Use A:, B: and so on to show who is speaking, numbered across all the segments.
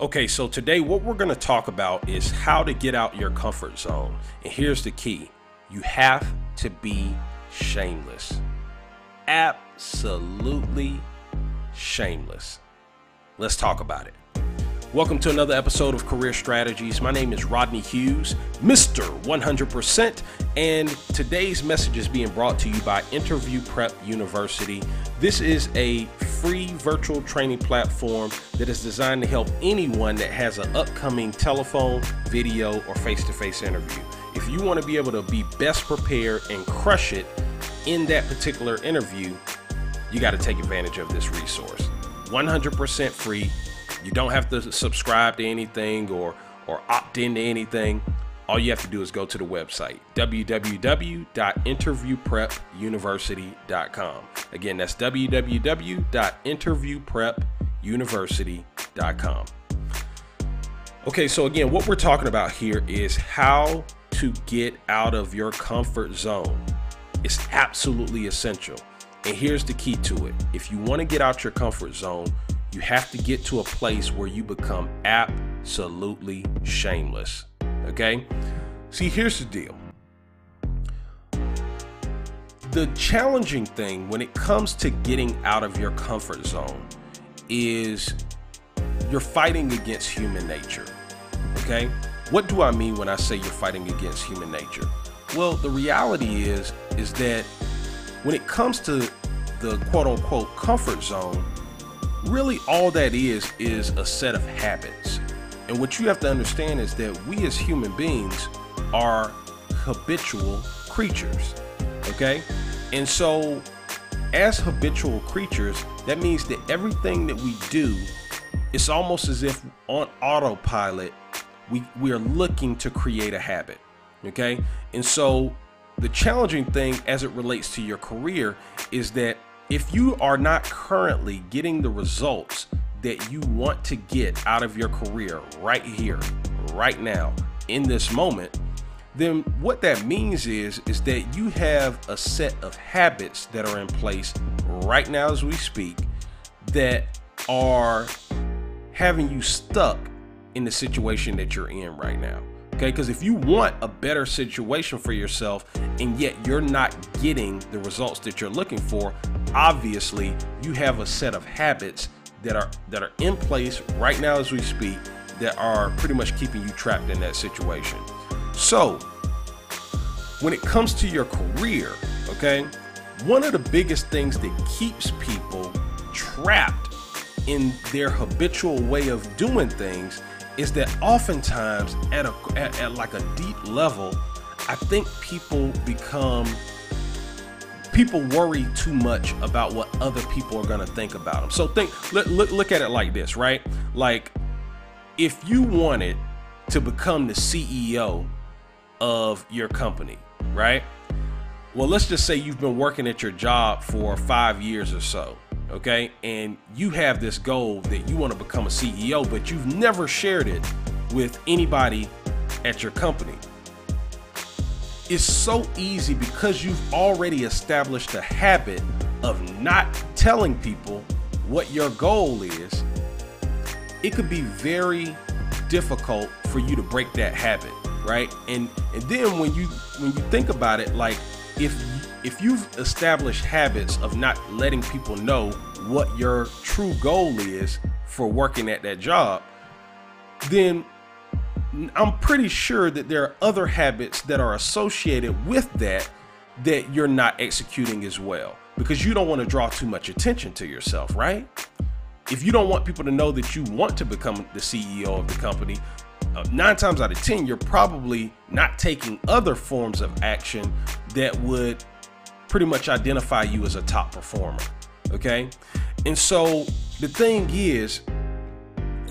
A: Okay, so today what we're going to talk about is how to get out your comfort zone. And here's the key you have to be shameless. Absolutely shameless. Let's talk about it. Welcome to another episode of Career Strategies. My name is Rodney Hughes, Mr. 100%, and today's message is being brought to you by Interview Prep University. This is a free virtual training platform that is designed to help anyone that has an upcoming telephone, video, or face to face interview. If you want to be able to be best prepared and crush it in that particular interview, you got to take advantage of this resource. 100% free you don't have to subscribe to anything or or opt into anything. All you have to do is go to the website www.interviewprepuniversity.com. Again, that's www.interviewprepuniversity.com. Okay, so again, what we're talking about here is how to get out of your comfort zone. It's absolutely essential. And here's the key to it. If you want to get out your comfort zone, you have to get to a place where you become absolutely shameless. Okay? See, here's the deal. The challenging thing when it comes to getting out of your comfort zone is you're fighting against human nature. Okay? What do I mean when I say you're fighting against human nature? Well, the reality is is that when it comes to the quote unquote comfort zone, really all that is is a set of habits. And what you have to understand is that we as human beings are habitual creatures. Okay? And so as habitual creatures, that means that everything that we do, it's almost as if on autopilot, we, we are looking to create a habit. Okay? And so the challenging thing as it relates to your career is that if you are not currently getting the results that you want to get out of your career right here, right now, in this moment, then what that means is is that you have a set of habits that are in place right now as we speak that are having you stuck in the situation that you're in right now. Okay, because if you want a better situation for yourself and yet you're not getting the results that you're looking for, obviously you have a set of habits that are that are in place right now as we speak that are pretty much keeping you trapped in that situation. So, when it comes to your career, okay, one of the biggest things that keeps people trapped in their habitual way of doing things is that oftentimes at a at, at like a deep level, I think people become people worry too much about what other people are going to think about them. So think look, look look at it like this, right? Like if you wanted to become the CEO of your company, right? Well, let's just say you've been working at your job for 5 years or so okay? And you have this goal that you want to become a CEO, but you've never shared it with anybody at your company. It's so easy because you've already established a habit of not telling people what your goal is. It could be very difficult for you to break that habit, right? And and then when you when you think about it like if if you've established habits of not letting people know what your true goal is for working at that job, then I'm pretty sure that there are other habits that are associated with that that you're not executing as well because you don't want to draw too much attention to yourself, right? If you don't want people to know that you want to become the CEO of the company, uh, nine times out of 10, you're probably not taking other forms of action that would pretty much identify you as a top performer. Okay. And so the thing is,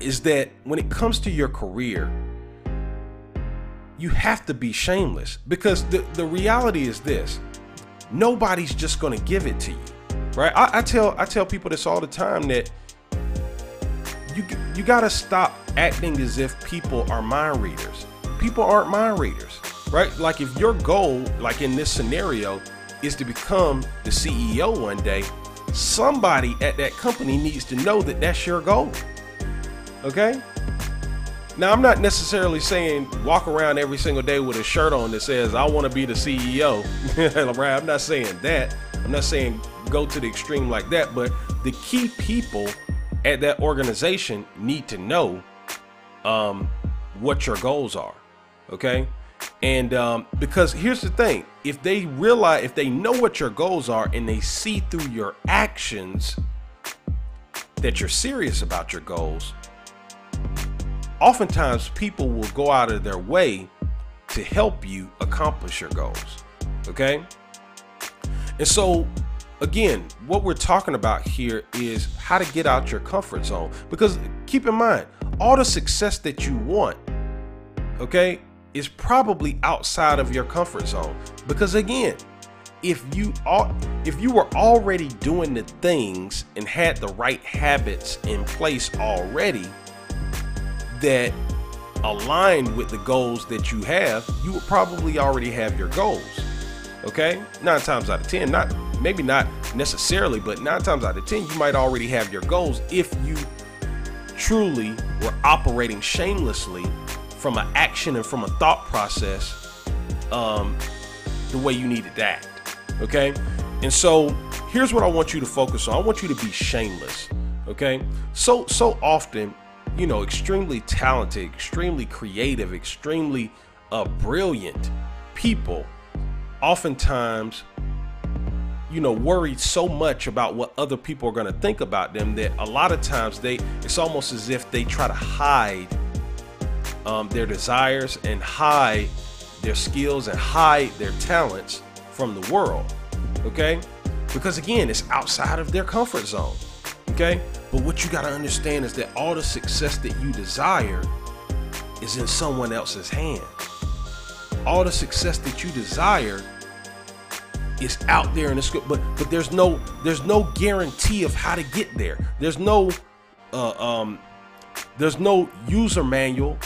A: is that when it comes to your career, you have to be shameless because the, the reality is this nobody's just to give it to you right I, I, tell i tell people this all the time that you you got to stop acting as if people are mind readers people aren't mind readers right like if your goal like in this scenario is to become the CEO one day, somebody at that company needs to know that that's your goal. Okay? Now, I'm not necessarily saying walk around every single day with a shirt on that says, I want to be the CEO. right? I'm not saying that. I'm not saying go to the extreme like that, but the key people at that organization need to know um, what your goals are. Okay. And um, because here's the thing if they realize, if they know what your goals are and they see through your actions that you're serious about your goals, oftentimes people will go out of their way to help you accomplish your goals. Okay. And so, again, what we're talking about here is how to get out your comfort zone. Because keep in mind, all the success that you want, okay, is probably outside of your comfort zone. Because again, if you are if you were already doing the things and had the right habits in place already that aligned with the goals that you have, you would probably already have your goals. Okay? 9 times out of 10, not maybe not necessarily, but 9 times out of 10 you might already have your goals if you truly were operating shamelessly from an action and from a thought process um, the way you needed to act. Okay? And so here's what I want you to focus on. I want you to be shameless. Okay? So so often, you know, extremely talented, extremely creative, extremely uh, brilliant people oftentimes you know worried so much about what other people are going to think about them that a lot of times they it's almost as if they try to hide um, their desires and hide their skills and hide their talents from the world. Okay? Because again, it's outside of their comfort zone. Okay? But what you got to understand is that all the success that you desire is in someone else's hand. All the success that you desire is out there in the script, but but there's no there's no guarantee of how to get there. There's no uh, um, there's no user manual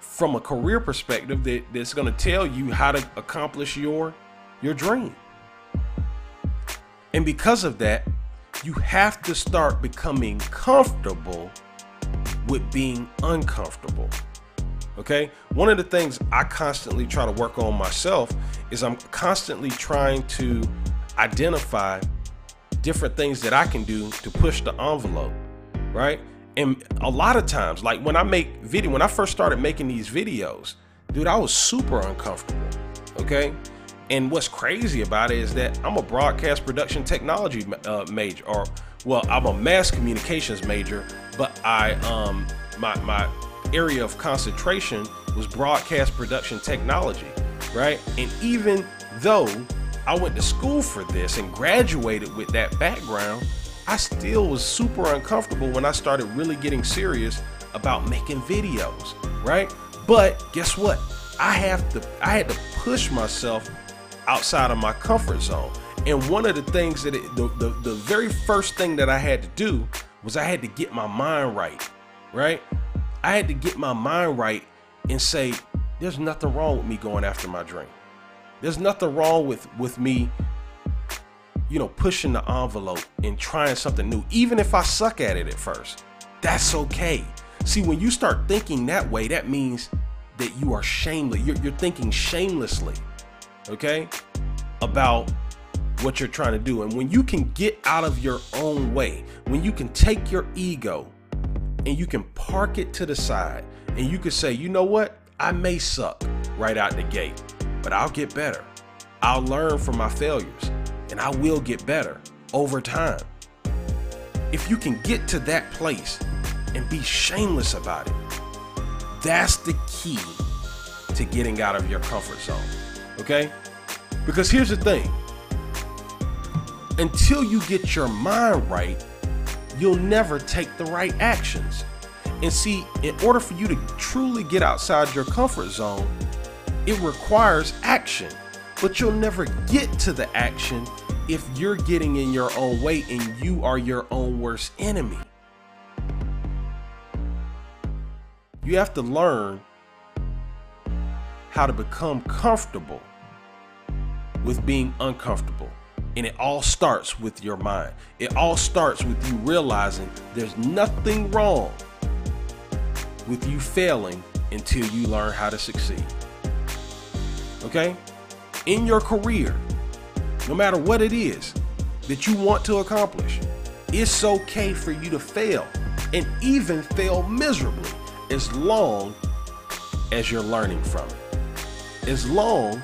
A: from a career perspective that, that's going to tell you how to accomplish your your dream. And because of that, you have to start becoming comfortable with being uncomfortable. Okay? One of the things I constantly try to work on myself is I'm constantly trying to identify different things that I can do to push the envelope, right? And a lot of times, like when I make video, when I first started making these videos, dude, I was super uncomfortable. Okay. And what's crazy about it is that I'm a broadcast production technology uh, major, or well, I'm a mass communications major, but I um my my area of concentration was broadcast production technology, right? And even though I went to school for this and graduated with that background, I still was super uncomfortable when I started really getting serious about making videos, right? But guess what? I have to I had to push myself outside of my comfort zone. And one of the things that it, the, the the very first thing that I had to do was I had to get my mind right, right? I had to get my mind right and say there's nothing wrong with me going after my dream. There's nothing wrong with with me you know, pushing the envelope and trying something new, even if I suck at it at first. That's okay. See, when you start thinking that way, that means that you are shameless. You're, you're thinking shamelessly, okay, about what you're trying to do. And when you can get out of your own way, when you can take your ego and you can park it to the side and you can say, you know what, I may suck right out the gate, but I'll get better. I'll learn from my failures and I will get better over time. If you can get to that place and be shameless about it, that's the key to getting out of your comfort zone. Okay? Because here's the thing until you get your mind right, you'll never take the right actions. And see, in order for you to truly get outside your comfort zone, it requires action but you'll never get to the action if you're getting in your own way and you are your own worst enemy. You have to learn how to become comfortable with being uncomfortable. And it all starts with your mind. It all starts with you realizing there's nothing wrong with you failing until you learn how to succeed. Okay? In your career, no matter what it is that you want to accomplish, it's okay for you to fail and even fail miserably as long as you're learning from it. As long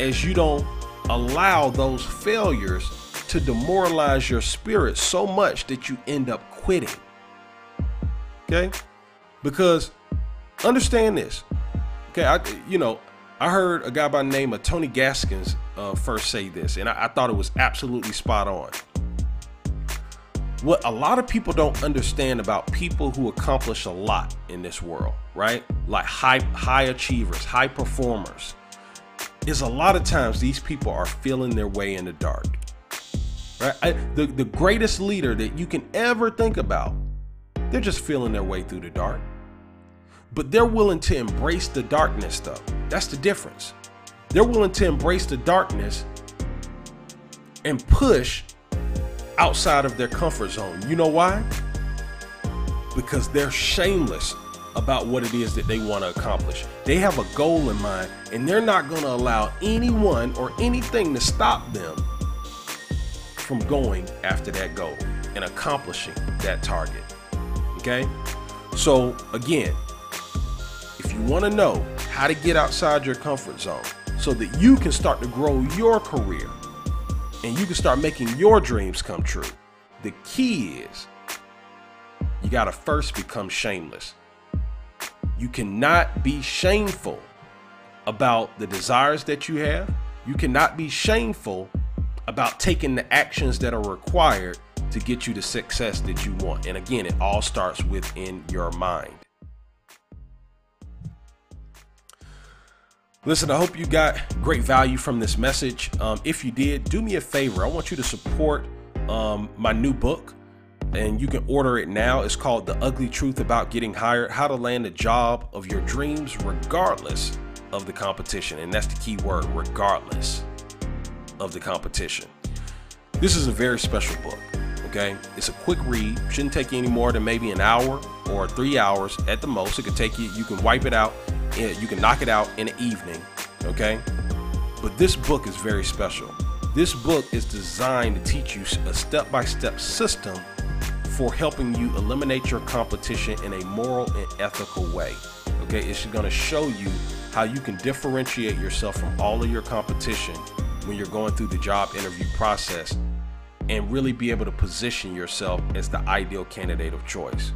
A: as you don't allow those failures to demoralize your spirit so much that you end up quitting. Okay? Because understand this. Okay, I you know, I heard a guy by the name of Tony Gaskins uh, first say this, and I, I thought it was absolutely spot on. What a lot of people don't understand about people who accomplish a lot in this world, right? Like high high achievers, high performers, is a lot of times these people are feeling their way in the dark. Right? I, the, the greatest leader that you can ever think about, they're just feeling their way through the dark. But they're willing to embrace the darkness, though. That's the difference. They're willing to embrace the darkness and push outside of their comfort zone. You know why? Because they're shameless about what it is that they want to accomplish. They have a goal in mind and they're not going to allow anyone or anything to stop them from going after that goal and accomplishing that target. Okay? So, again, if you want to know how to get outside your comfort zone so that you can start to grow your career and you can start making your dreams come true, the key is you got to first become shameless. You cannot be shameful about the desires that you have. You cannot be shameful about taking the actions that are required to get you the success that you want. And again, it all starts within your mind. Listen, I hope you got great value from this message. Um, if you did, do me a favor. I want you to support um, my new book and you can order it now. It's called The Ugly Truth About Getting Hired How to Land a Job of Your Dreams, regardless of the competition. And that's the key word regardless of the competition. This is a very special book. Okay, it's a quick read. Shouldn't take you any more than maybe an hour or three hours at the most. It could take you. You can wipe it out. You can knock it out in the evening. Okay, but this book is very special. This book is designed to teach you a step-by-step system for helping you eliminate your competition in a moral and ethical way. Okay, it's going to show you how you can differentiate yourself from all of your competition when you're going through the job interview process and really be able to position yourself as the ideal candidate of choice.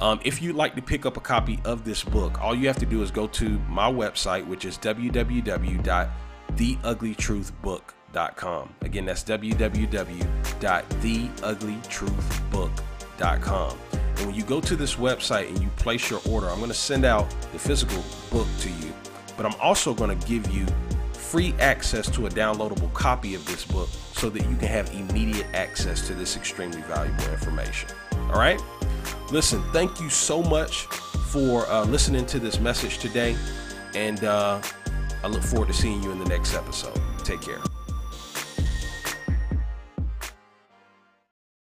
A: Um, if you'd like to pick up a copy of this book, all you have to do is go to my website, which is www.theuglytruthbook.com Again, that's www.theuglytruthbook.com. And when you go to this website and you place your order, I'm going to send out the physical book to you, but I'm also going to give you free access to a downloadable copy of this book so that you can have immediate access to this extremely valuable information. All right? Listen, thank you so much for uh, listening to this message today. And uh, I look forward to seeing you in the next episode. Take care.